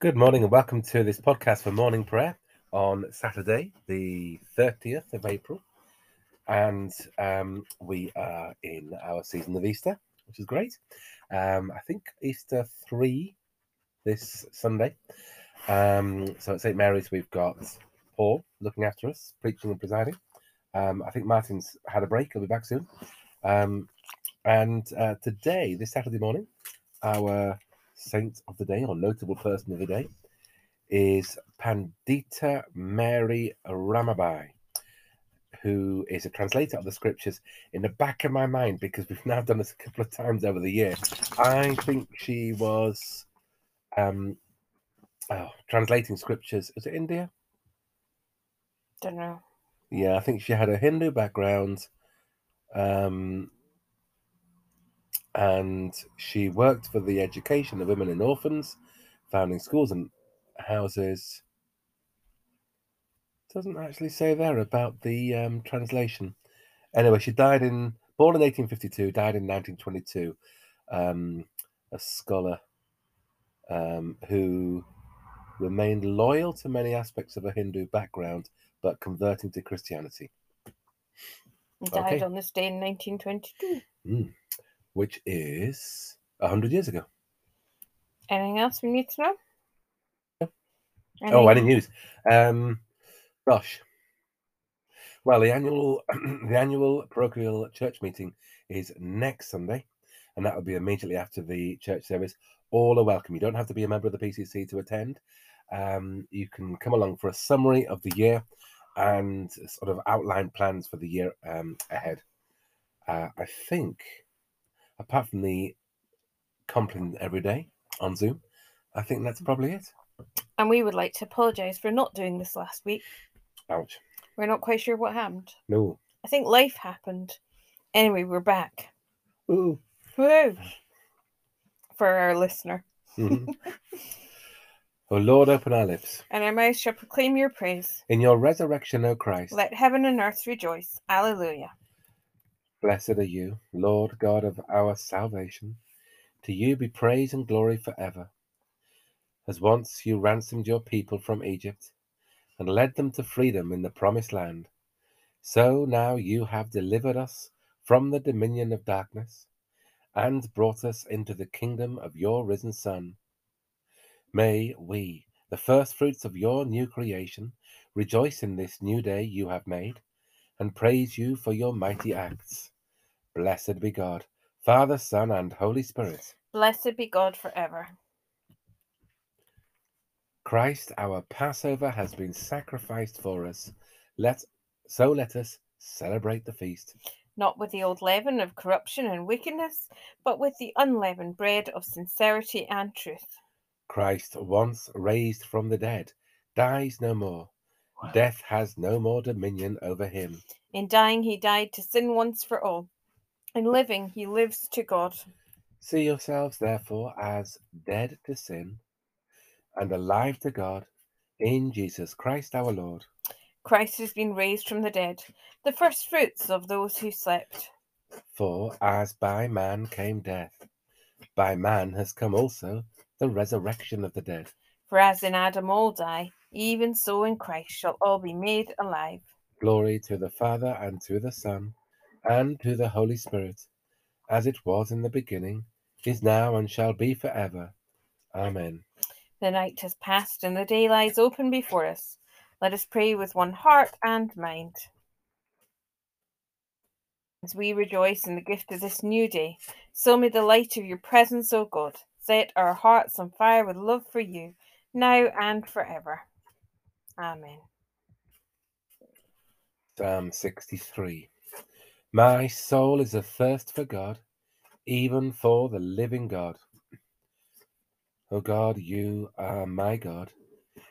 Good morning and welcome to this podcast for morning prayer on Saturday, the 30th of April. And um, we are in our season of Easter, which is great. Um, I think Easter 3 this Sunday. Um, so at St. Mary's, we've got Paul looking after us, preaching and presiding. Um, I think Martin's had a break, he'll be back soon. Um, and uh, today, this Saturday morning, our saint of the day or notable person of the day is Pandita Mary Ramabai, who is a translator of the scriptures. In the back of my mind, because we've now done this a couple of times over the year, I think she was um, oh, translating scriptures. Is it India? Don't know. Yeah, I think she had a Hindu background. Um, and she worked for the education of women and orphans, founding schools and houses. Doesn't actually say there about the um, translation. Anyway, she died in born in 1852, died in 1922. Um, a scholar um, who remained loyal to many aspects of a Hindu background, but converting to Christianity. Died Okay. on this day in 1922. Mm. Which is a hundred years ago. Anything else we need to know? Oh, any Any- news? Um, gosh. Well, the annual the annual parochial church meeting is next Sunday, and that will be immediately after the church service. All are welcome. You don't have to be a member of the PCC to attend. Um, you can come along for a summary of the year and sort of outline plans for the year um, ahead. Uh, I think, apart from the compline every day on Zoom, I think that's probably it. And we would like to apologise for not doing this last week. Ouch. We're not quite sure what happened. No. I think life happened. Anyway, we're back. Ooh. Woo! For our listener. Mhm. o Lord, open our lips. And our mouths shall proclaim your praise. In your resurrection, O Christ, Let heaven and earth rejoice. Alleluia. Blessed are you, Lord God of our salvation. To you be praise and glory forever. As once you ransomed your people from Egypt and led them to freedom in the promised land, so now you have delivered us from the dominion of darkness and brought us into the kingdom of your risen Son. May we, the first fruits of your new creation, rejoice in this new day you have made and praise you for your mighty acts. Blessed be God, Father, Son, and Holy Spirit. Blessed be God forever. Christ, our Passover, has been sacrificed for us. Let so let us celebrate the feast. Not with the old leaven of corruption and wickedness, but with the unleavened bread of sincerity and truth. Christ, once raised from the dead, dies no more. Death has no more dominion over him. In dying, he died to sin once for all. In living, he lives to God. See yourselves, therefore, as dead to sin and alive to God in Jesus Christ our Lord. Christ has been raised from the dead, the first fruits of those who slept. For as by man came death, by man has come also the resurrection of the dead. For as in Adam all die, even so in Christ shall all be made alive. Glory to the Father and to the Son and to the Holy Spirit, as it was in the beginning, is now, and shall be forever. Amen. The night has passed and the day lies open before us. Let us pray with one heart and mind. As we rejoice in the gift of this new day, so may the light of your presence, O God, set our hearts on fire with love for you, now and forever. Amen. Psalm 63. My soul is athirst for God, even for the living God. O God, you are my God.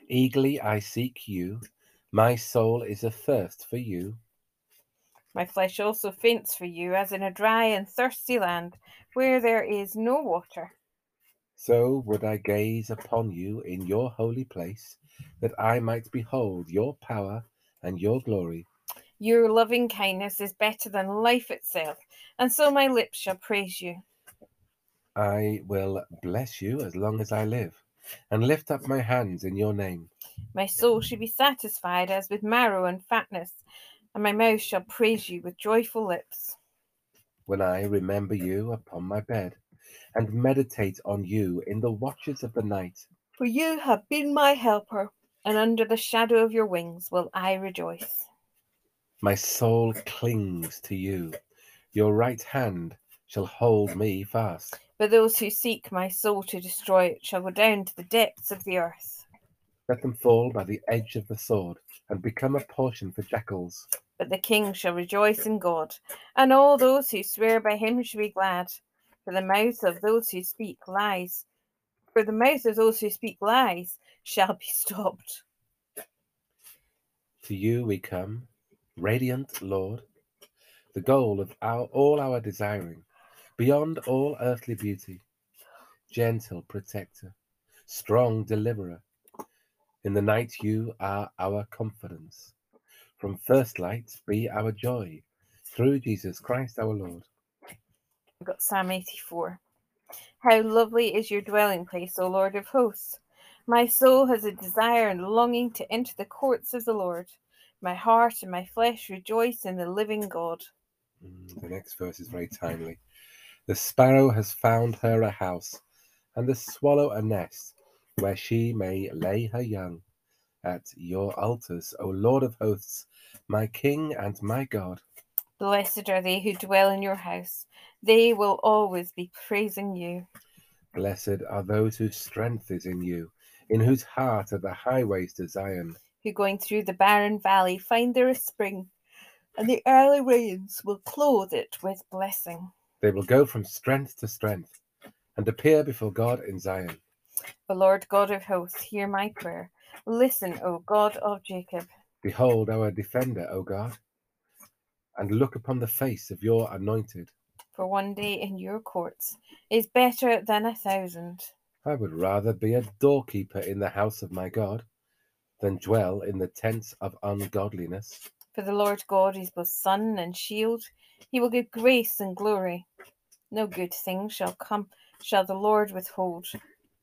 Eagerly I seek you. My soul is athirst for you. My flesh also faints for you, as in a dry and thirsty land, where there is no water. So would I gaze upon you in your holy place, that I might behold your power and your glory. Your loving kindness is better than life itself, and so my lips shall praise you. I will bless you as long as I live. and lift up my hands in your name. My soul shall be satisfied as with marrow and fatness, and my mouth shall praise you with joyful lips. When I remember you upon my bed, and meditate on you in the watches of the night. For you have been my helper, and under the shadow of your wings will I rejoice. My soul clings to you. Your right hand shall hold me fast. But those who seek my soul to destroy it shall go down to the depths of the earth. Let them fall by the edge of the sword and become a portion for jackals. But the king shall rejoice in God, and all those who swear by him shall be glad. For the mouth of those who speak lies, for the mouth of those who speak lies shall be stopped. To you we come, radiant Lord, the goal of our, all our desiring, beyond all earthly beauty, gentle protector, strong deliverer. In the night you are our confidence. From first light be our joy, through Jesus Christ our Lord. I've got Psalm 84. How lovely is your dwelling place, O Lord of hosts! My soul has a desire and longing to enter the courts of the Lord. My heart and my flesh rejoice in the living God. Mm, the next verse is very timely. The sparrow has found her a house, and the swallow a nest, where she may lay her young. At your altars, O Lord of hosts, my King and my God. Blessed are they who dwell in your house. They will always be praising you. Blessed are those whose strength is in you, in whose heart are the highways to Zion. Who going through the barren valley find there a spring, and the early rains will clothe it with blessing. They will go from strength to strength and appear before God in Zion. O Lord God of hosts, hear my prayer. Listen, O God of Jacob. Behold our defender, O God, and look upon the face of your anointed. For one day in your courts is better than a thousand. I would rather be a doorkeeper in the house of my God than dwell in the tents of ungodliness. For the Lord God is both sun and shield. He will give grace and glory. No good thing shall come, shall the Lord withhold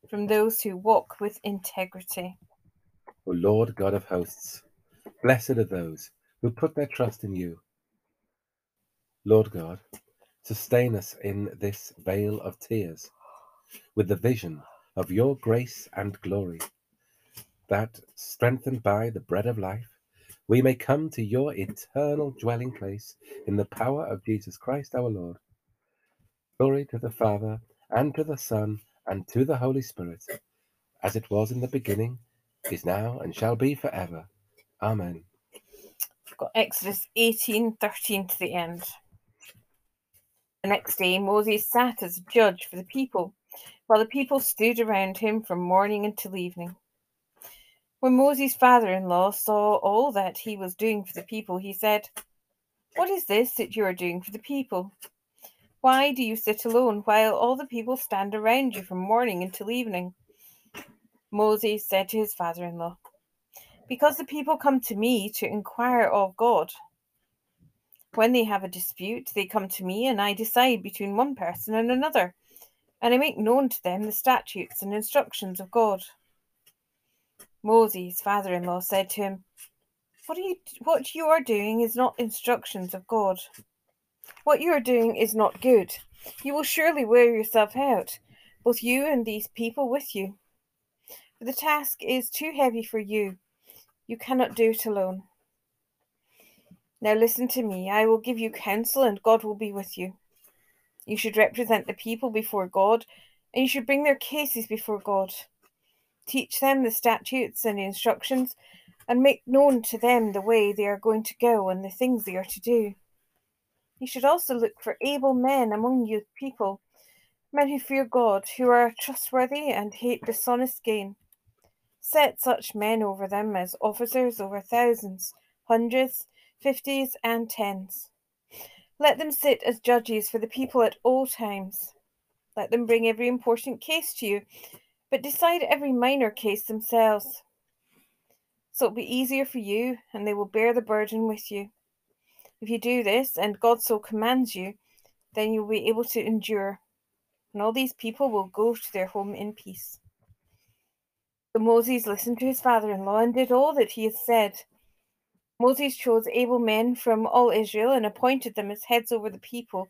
from those who walk with integrity. O Lord God of hosts, blessed are those who put their trust in you. Lord God, sustain us in this vale of tears with the vision of your grace and glory, that, strengthened by the bread of life, we may come to your eternal dwelling place in the power of Jesus Christ our Lord. Glory to the Father, and to the Son, and to the Holy Spirit, as it was in the beginning, is now, and shall be forever. Amen. We've got Exodus 18 13 to the end. The next day, Moses sat as a judge for the people, while the people stood around him from morning until evening. When Moses' father in law saw all that he was doing for the people, he said, What is this that you are doing for the people? Why do you sit alone while all the people stand around you from morning until evening? Moses said to his father in law, Because the people come to me to inquire of God. When they have a dispute, they come to me, and I decide between one person and another, and I make known to them the statutes and instructions of God. Moses' father in law said to him, what, you, what you are doing is not instructions of God. What you are doing is not good. You will surely wear yourself out, both you and these people with you. For the task is too heavy for you. You cannot do it alone. Now listen to me. I will give you counsel, and God will be with you. You should represent the people before God, and you should bring their cases before God. Teach them the statutes and instructions, and make known to them the way they are going to go and the things they are to do. You should also look for able men among you people, men who fear God, who are trustworthy and hate dishonest gain. Set such men over them as officers over thousands, hundreds, fifties, and tens. Let them sit as judges for the people at all times. Let them bring every important case to you, but decide every minor case themselves. So it'll be easier for you, and they will bear the burden with you. If you do this, and God so commands you, then you'll be able to endure, and all these people will go to their home in peace. So Moses listened to his father in law and did all that he had said. Moses chose able men from all Israel and appointed them as heads over the people,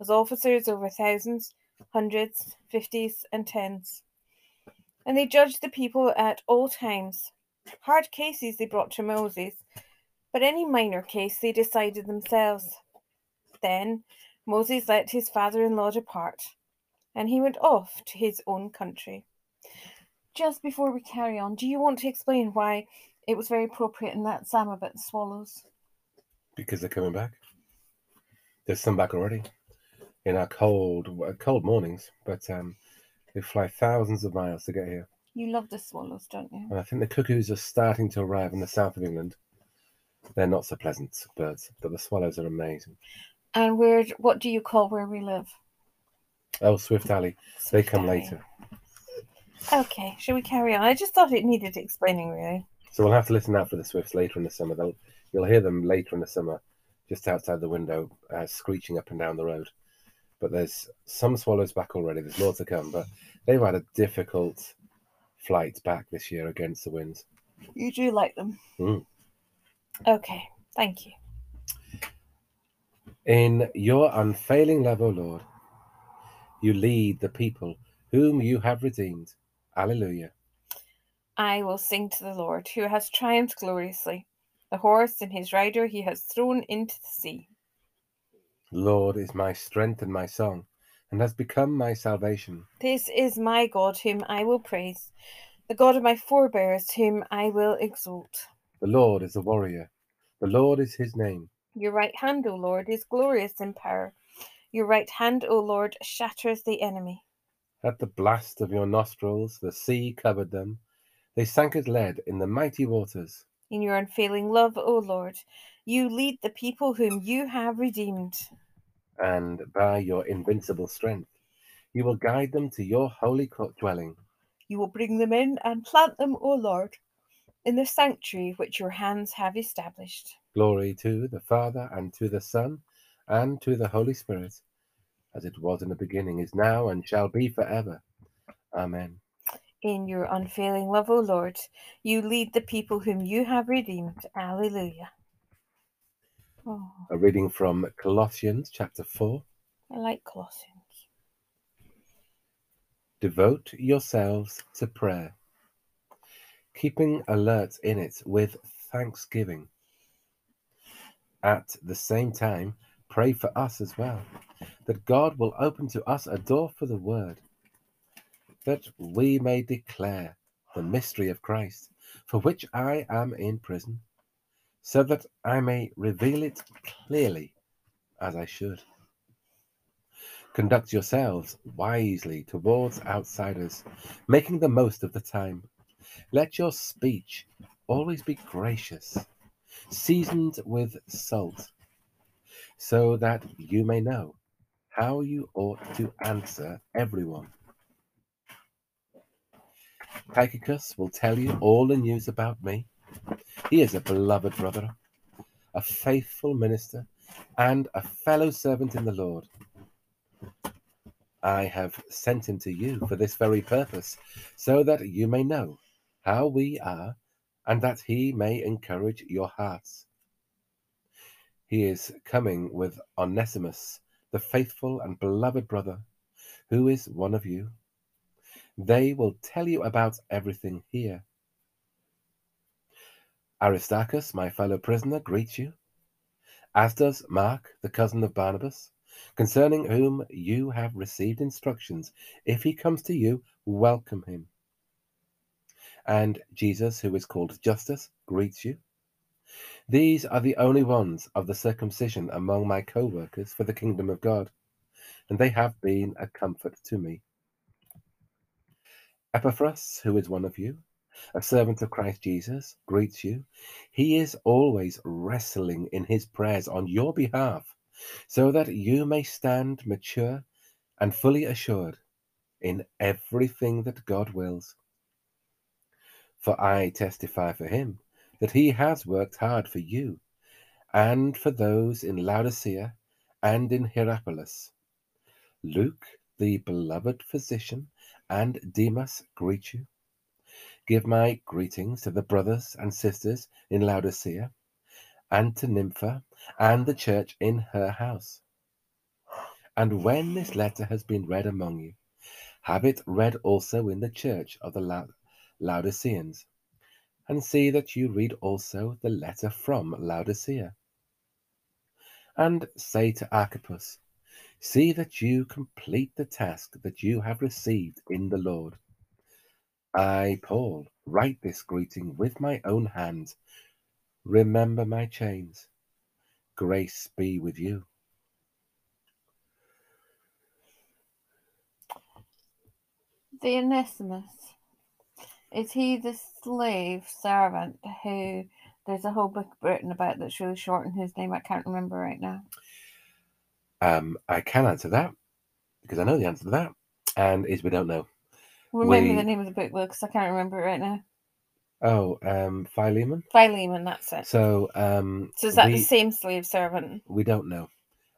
as officers over thousands, hundreds, fifties, and tens. And they judged the people at all times. Hard cases they brought to Moses, but any minor case they decided themselves. Then Moses let his father in law depart, and he went off to his own country. Just before we carry on, do you want to explain why it was very appropriate in that psalm about the swallows? Because they're coming back. There's some back already in our cold, cold mornings, but um, they fly thousands of miles to get here. You love the swallows, don't you? And I think the cuckoos are starting to arrive in the south of England. They're not so pleasant birds, but the swallows are amazing. And where? What do you call where we live? Oh, Swift Alley. they come Alley. later. Okay, shall we carry on? I just thought it needed explaining, really. So we'll have to listen out for the swifts later in the summer. They'll, you'll hear them later in the summer, just outside the window, uh, screeching up and down the road. But there's some swallows back already. There's more to come, but they've had a difficult flight back this year against the winds. You do like them. Mm. Okay, thank you. In your unfailing love, O Lord, you lead the people whom you have redeemed. Alleluia. I will sing to the Lord, who has triumphed gloriously. The horse and his rider he has thrown into the sea. Lord is my strength and my song, and has become my salvation. This is my God, whom I will praise, the God of my forebears, whom I will exalt. The Lord is a warrior. The Lord is his name. Your right hand, O Lord, is glorious in power. Your right hand, O Lord, shatters the enemy. At the blast of your nostrils, the sea covered them. They sank as lead in the mighty waters. In your unfailing love, O Lord, you lead the people whom you have redeemed. And by your invincible strength, you will guide them to your holy dwelling. You will bring them in and plant them, O Lord, in the sanctuary which your hands have established. Glory to the Father, and to the Son, and to the Holy Spirit, as it was in the beginning, is now, and shall be forever. Amen. In your unfailing love, O Lord, you lead the people whom you have redeemed. Alleluia. Oh, A reading from Colossians chapter 4. I like Colossians. Devote yourselves to prayer, keeping alert in it with thanksgiving. At the same time, pray for us as well, that God will open to us a door for the word, that we may declare the mystery of Christ, for which I am in prison, so that I may reveal it clearly as I should. Conduct yourselves wisely towards outsiders, making the most of the time. Let your speech always be gracious, seasoned with salt, so that you may know how you ought to answer everyone. Tychicus will tell you all the news about me. He is a beloved brother, a faithful minister, and a fellow servant in the Lord. I have sent him to you for this very purpose, so that you may know how we are, and that he may encourage your hearts. He is coming with Onesimus, the faithful and beloved brother, who is one of you. They will tell you about everything here. Aristarchus, my fellow prisoner, greets you, as does Mark, the cousin of Barnabas, concerning whom you have received instructions. If he comes to you, welcome him. And Jesus, who is called Justus, greets you. These are the only ones of the circumcision among my co workers for the kingdom of God, and they have been a comfort to me. Epaphras, who is one of you, a servant of Christ Jesus, greets you. He is always wrestling in his prayers on your behalf, so that you may stand mature and fully assured in everything that God wills. For I testify for him that he has worked hard for you and for those in Laodicea and in Hierapolis. Luke, the beloved physician, and Demas greet you. Give my greetings to the brothers and sisters in Laodicea, and to Nympha and the church in her house. And when this letter has been read among you, have it read also in the church of the La- Laodiceans, and see that you read also the letter from Laodicea. And say to Archippus, See that you complete the task that you have received in the Lord. I, Paul, write this greeting with my own hand. Remember my chains. Grace be with you. The Onesimus. Is he the slave servant who there's a whole book written about that's really short and whose name I can't remember right now? Um, I can answer that because I know the answer to that, and is we don't know. Remember We- the name of the book though, because I can't remember it right now. Oh, um, Philemon. Philemon, that's it. So, um, So is that we, the same slave servant? we don't know.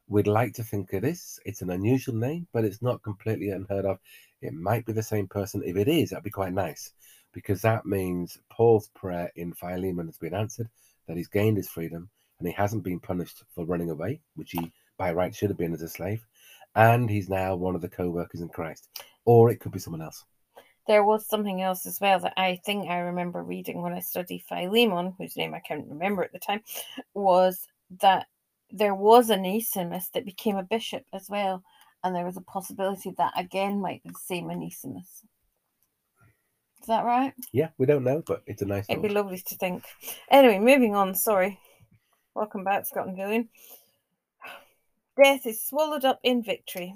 We'd like to think it is. It's an unusual name, but it's not completely unheard of. It might be the same person. If it is, that'd be quite nice because that means Paul's prayer in Philemon has been answered, that he's gained his freedom and he hasn't been punished for running away, which he by right should have been as a slave, and he's now one of the co workers in Christ. Or it could be someone else. There was something else as well that I think I remember reading when I studied Philemon, whose name I can't remember at the time, was that there was an Onesimus that became a bishop as well, and there was a possibility that again might be the same Onesimus. Is that right? Yeah, we don't know, but it's a nice It'd be lovely to think. Anyway, moving on. Sorry. Welcome back, Scott and Gillian. Death is swallowed up in victory.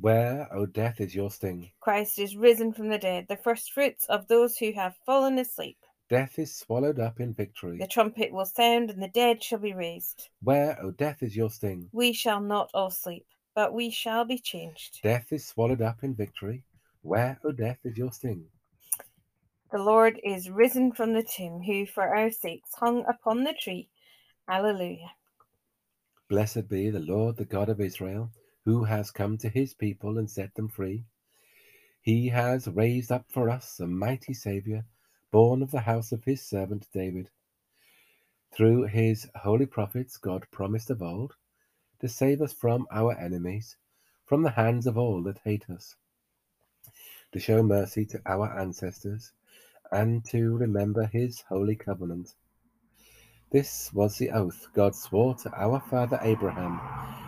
Where, O death, is your sting? Christ is risen from the dead, the first fruits of those who have fallen asleep. Death is swallowed up in victory. The trumpet will sound, and the dead shall be raised. Where, O death, is your sting? We shall not all sleep, but we shall be changed. Death is swallowed up in victory. Where, O death, is your sting? The Lord is risen from the tomb, who for our sakes hung upon the tree. Alleluia. Blessed be the Lord, the God of Israel, who has come to his people and set them free. He has raised up for us a mighty Saviour, born of the house of his servant David. Through his holy prophets, God promised of old to save us from our enemies, from the hands of all that hate us, to show mercy to our ancestors, and to remember his holy covenant. This was the oath God swore to our father Abraham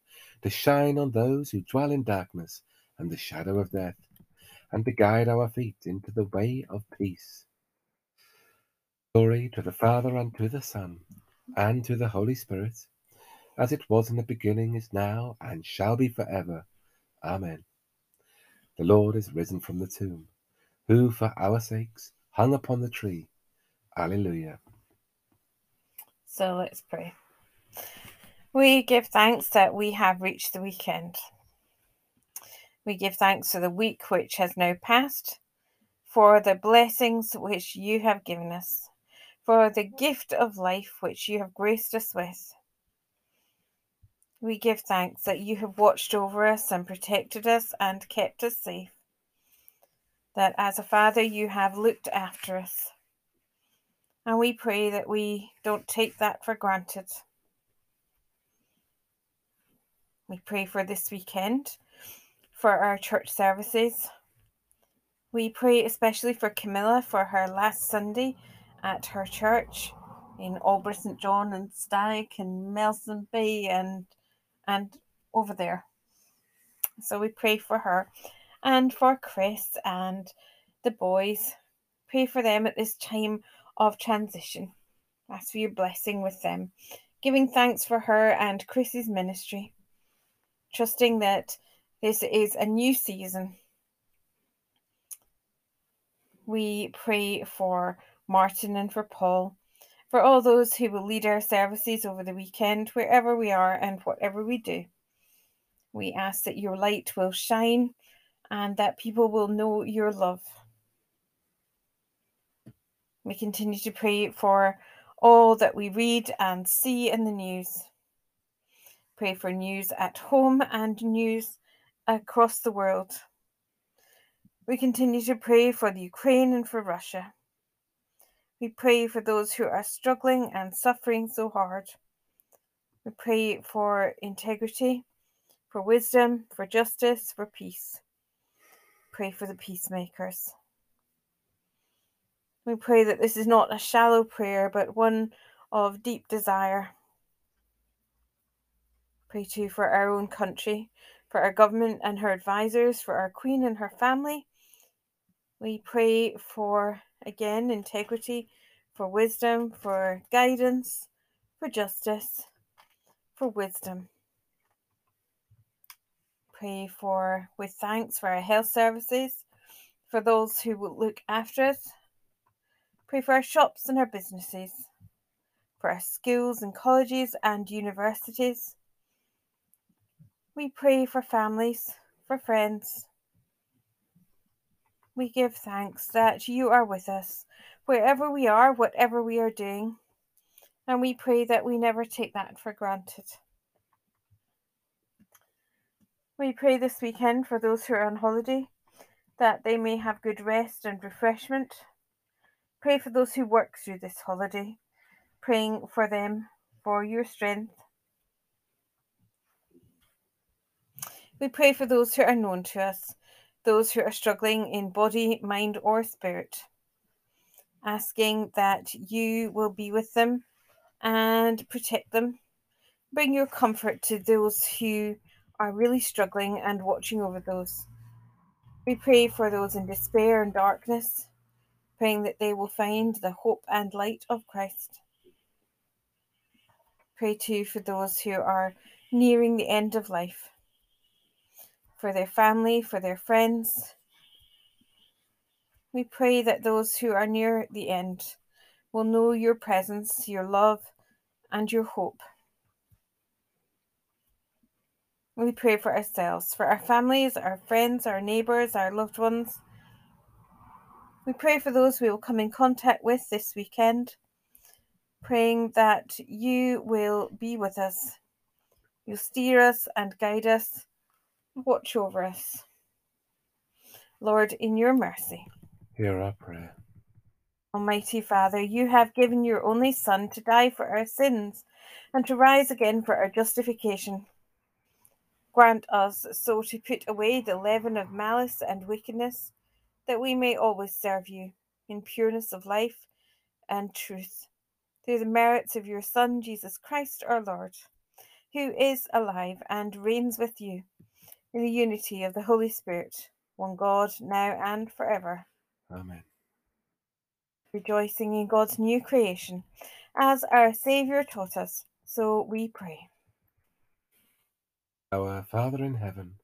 to shine on those who dwell in darkness and the shadow of death, and to guide our feet into the way of peace. Glory to the Father, and to the Son, and to the Holy Spirit, as it was in the beginning, is now, and shall be forever. Amen. The Lord is risen from the tomb, who for our sakes hung upon the tree. Alleluia. So let's pray. We give thanks that we have reached the weekend. We give thanks for the week which has now passed, for the blessings which you have given us, for the gift of life which you have graced us with. We give thanks that you have watched over us and protected us and kept us safe. That as a father, you have looked after us. And we pray that we don't take that for granted. We pray for this weekend, for our church services. We pray especially for Camilla for her last Sunday at her church in Albury St John and Stag and Melson Bay and and over there. So we pray for her and for Chris and the boys. Pray for them at this time of transition. Ask for your blessing with them. Giving thanks for her and Chris's ministry. Trusting that this is a new season. We pray for Martin, and for Paul, for all those who will lead our services over the weekend, wherever we are and whatever we do. We ask that your light will shine and that people will know your love. We continue to pray for all that we read and see in the news. Pray for news at home and news across the world. We continue to pray for the Ukraine and for Russia. We pray for those who are struggling and suffering so hard. We pray for integrity, for wisdom, for justice, for peace. Pray for the peacemakers. We pray that this is not a shallow prayer, but one of deep desire. Pray too for our own country, for our government and her advisors, for our Queen and her family. We pray for, again, integrity, for wisdom, for guidance, for justice, for wisdom. Pray for, with thanks, for our health services, for those who will look after us Pray for our shops and our businesses, for our schools and colleges and universities. We pray for families, for friends. We give thanks that you are with us wherever we are, whatever we are doing, and we pray that we never take that for granted. We pray this weekend for those who are on holiday that they may have good rest and refreshment Pray for those who work through this holiday, praying for them for your strength. We pray for those who are known to us, those who are struggling in body, mind, or spirit, asking that you will be with them and protect them. Bring your comfort to those who are really struggling and watching over those. We pray for those in despair and darkness praying that they will find the hope and light of Christ. Pray too for those who are nearing the end of life, for their family, for their friends. We pray that those who are near the end will know your presence, your love, and your hope. We pray for ourselves, for our families, our friends, our neighbours, our loved ones we pray for those we will come in contact with this weekend, praying that you will be with us. You'll steer us and guide us, watch over us. Lord, in your mercy. Hear our prayer. Almighty Father, you have given your only Son to die for our sins and to rise again for our justification. Grant us so to put away the leaven of malice and wickedness that we may always serve you in pureness of life and truth, through the merits of your Son, Jesus Christ our Lord, who is alive and reigns with you in the unity of the Holy Spirit, one God, now and forever. Amen. Rejoicing in God's new creation, as our Saviour taught us, so we pray. Our Father in heaven,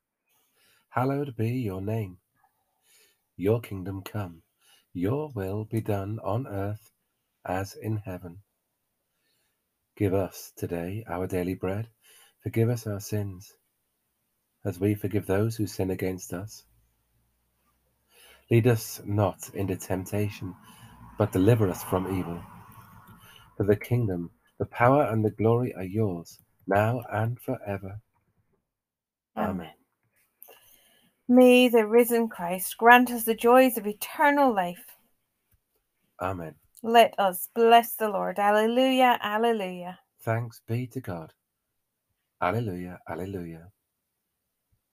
hallowed be your name. Your kingdom come, your will be done on earth as in heaven. Give us today our daily bread. Forgive us our sins, as we forgive those who sin against us. Lead us not into temptation, but deliver us from evil. For the kingdom, the power, and the glory are yours, now and forever. Amen. Amen. May the risen Christ grant us the joys of eternal life. Amen. Let us bless the Lord. Alleluia, alleluia. Thanks be to God. Alleluia, alleluia.